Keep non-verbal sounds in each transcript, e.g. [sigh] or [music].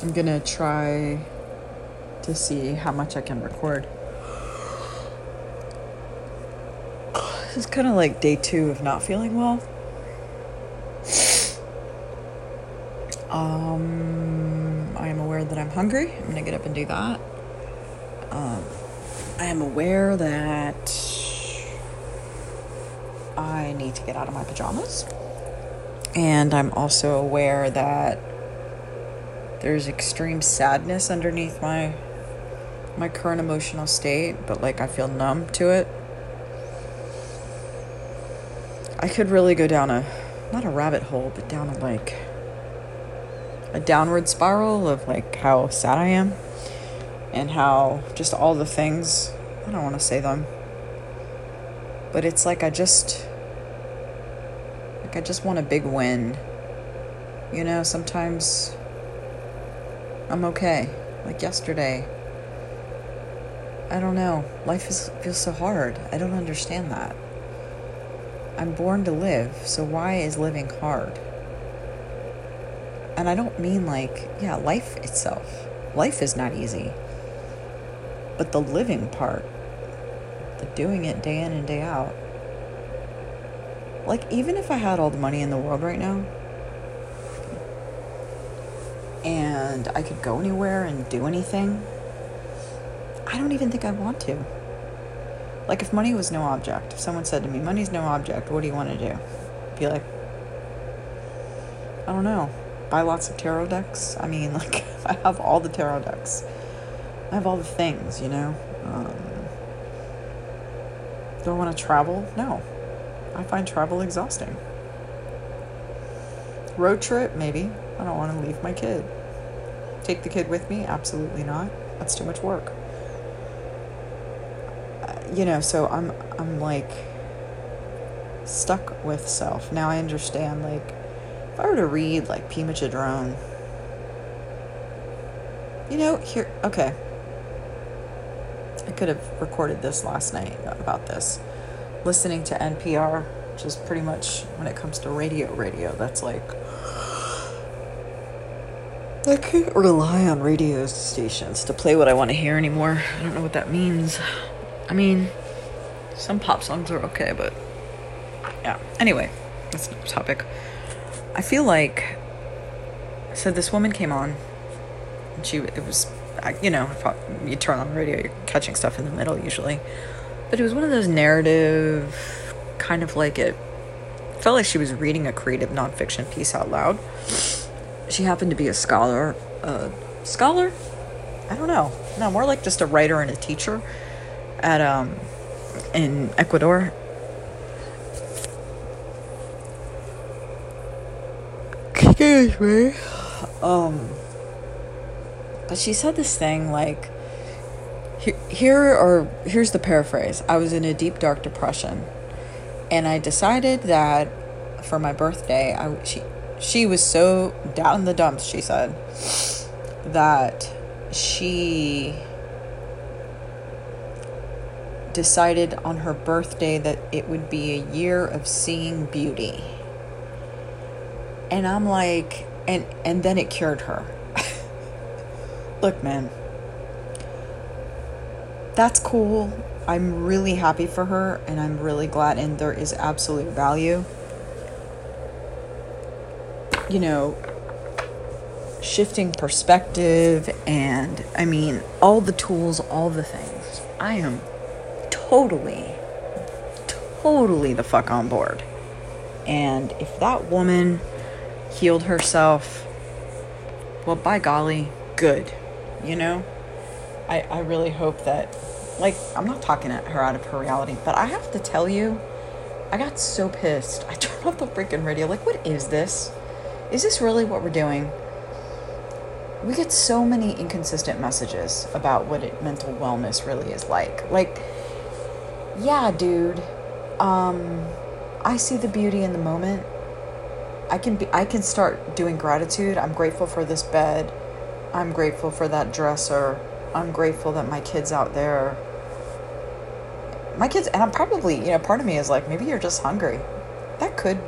I'm gonna try to see how much I can record. [sighs] This is kind of like day two of not feeling well. [sighs] Um, I am aware that I'm hungry. I'm gonna get up and do that. Um, I am aware that I need to get out of my pajamas. And I'm also aware that there's extreme sadness underneath my my current emotional state, but like I feel numb to it. I could really go down a not a rabbit hole, but down a like a downward spiral of like how sad I am and how just all the things I don't want to say them. But it's like I just like I just want a big win. You know, sometimes I'm okay. Like yesterday. I don't know. Life is feels so hard. I don't understand that. I'm born to live, so why is living hard? And I don't mean like, yeah, life itself. Life is not easy. But the living part, the doing it day in and day out. Like, even if I had all the money in the world right now, and I could go anywhere and do anything, I don't even think I'd want to. Like, if money was no object, if someone said to me, Money's no object, what do you want to do? I'd Be like, I don't know. Buy lots of tarot decks. I mean, [laughs] like, I have all the tarot decks, I have all the things, you know? Um, do I want to travel? No. I find travel exhausting. Road trip? Maybe. I don't want to leave my kid. Take the kid with me? Absolutely not. That's too much work. Uh, you know, so I'm I'm like stuck with self. Now I understand like if I were to read like Pema Chodron, you know, here okay. I could have recorded this last night about this. Listening to NPR, which is pretty much when it comes to radio radio, that's like I can't rely on radio stations to play what I want to hear anymore. I don't know what that means. I mean, some pop songs are okay, but yeah. Anyway, that's not the topic. I feel like so this woman came on and she it was you know, you turn on the radio, you're catching stuff in the middle usually. But it was one of those narrative kind of like it felt like she was reading a creative nonfiction piece out loud she happened to be a scholar. A scholar? I don't know. No, more like just a writer and a teacher at um in Ecuador. Excuse me. Um but she said this thing like here or here's the paraphrase. I was in a deep dark depression and I decided that for my birthday, I she she was so down in the dumps, she said, that she decided on her birthday that it would be a year of seeing beauty. And I'm like, and and then it cured her. [laughs] Look, man. That's cool. I'm really happy for her and I'm really glad and there is absolute value you know, shifting perspective and I mean, all the tools, all the things. I am totally, totally the fuck on board. And if that woman healed herself, well, by golly, good. You know? I, I really hope that, like, I'm not talking at her out of her reality, but I have to tell you, I got so pissed. I [laughs] turned off the freaking radio. Like, what is this? Is this really what we're doing? We get so many inconsistent messages about what it, mental wellness really is like. Like, yeah, dude, um, I see the beauty in the moment. I can be I can start doing gratitude. I'm grateful for this bed. I'm grateful for that dresser. I'm grateful that my kids out there my kids and I'm probably, you know, part of me is like maybe you're just hungry. Could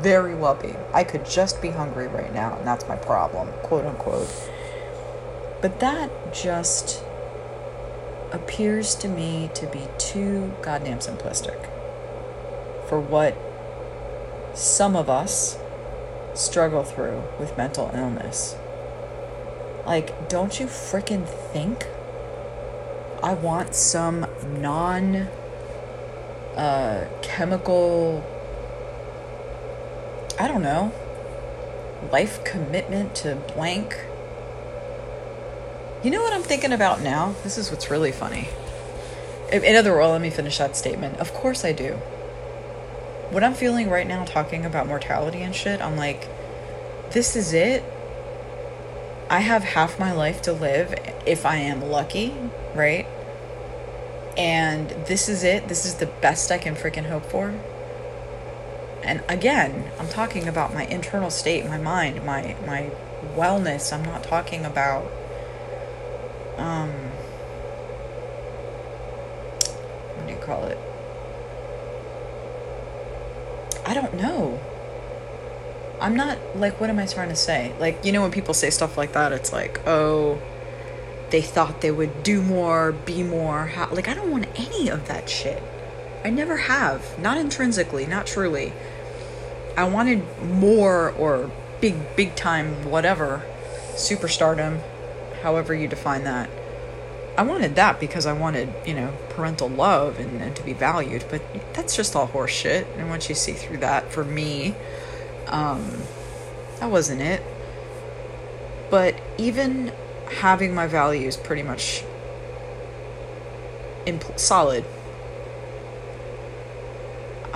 very well be. I could just be hungry right now, and that's my problem, quote unquote. But that just appears to me to be too goddamn simplistic for what some of us struggle through with mental illness. Like, don't you freaking think I want some non uh, chemical, I don't know, life commitment to blank? You know what I'm thinking about now? This is what's really funny. In other words, let me finish that statement. Of course I do. What I'm feeling right now, talking about mortality and shit, I'm like, this is it. I have half my life to live if I am lucky, right? And this is it. This is the best I can freaking hope for. And again, I'm talking about my internal state, my mind, my my wellness. I'm not talking about um what do you call it? I don't know. I'm not like what am I trying to say? Like, you know when people say stuff like that, it's like, "Oh, they thought they would do more, be more." Like I don't want any of that shit. I never have, not intrinsically, not truly. I wanted more or big big time whatever, superstardom, however you define that. I wanted that because I wanted, you know, parental love and, and to be valued, but that's just all horseshit. And once you see through that, for me, um, that wasn't it. But even having my values pretty much impl- solid,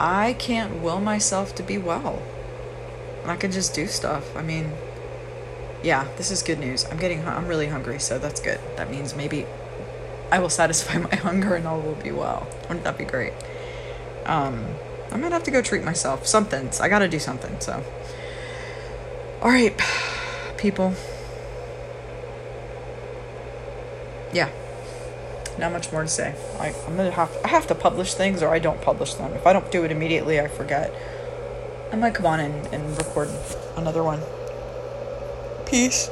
I can't will myself to be well. I can just do stuff. I mean, yeah, this is good news. I'm getting, I'm really hungry, so that's good. That means maybe I will satisfy [laughs] my hunger and all will be well. Wouldn't that be great? Um, I might have to go treat myself. Something. I gotta do something, so. Alright, [sighs] people. Yeah. Not much more to say. I, I'm gonna have I have to publish things or I don't publish them. If I don't do it immediately I forget. I might come on and, and record another one. Peace.